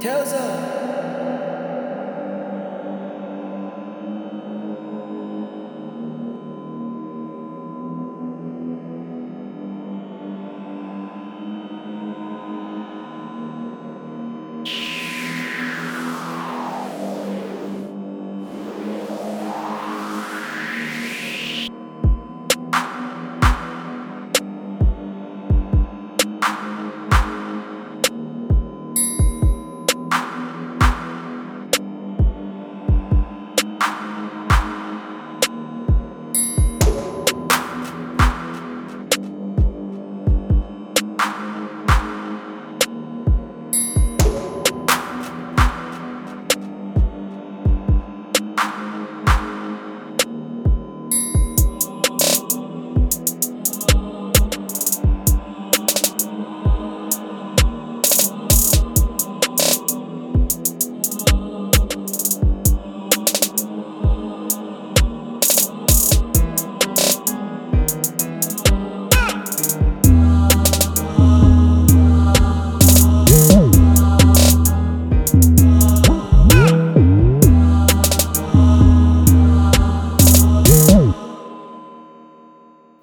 Tells us.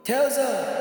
Tells up.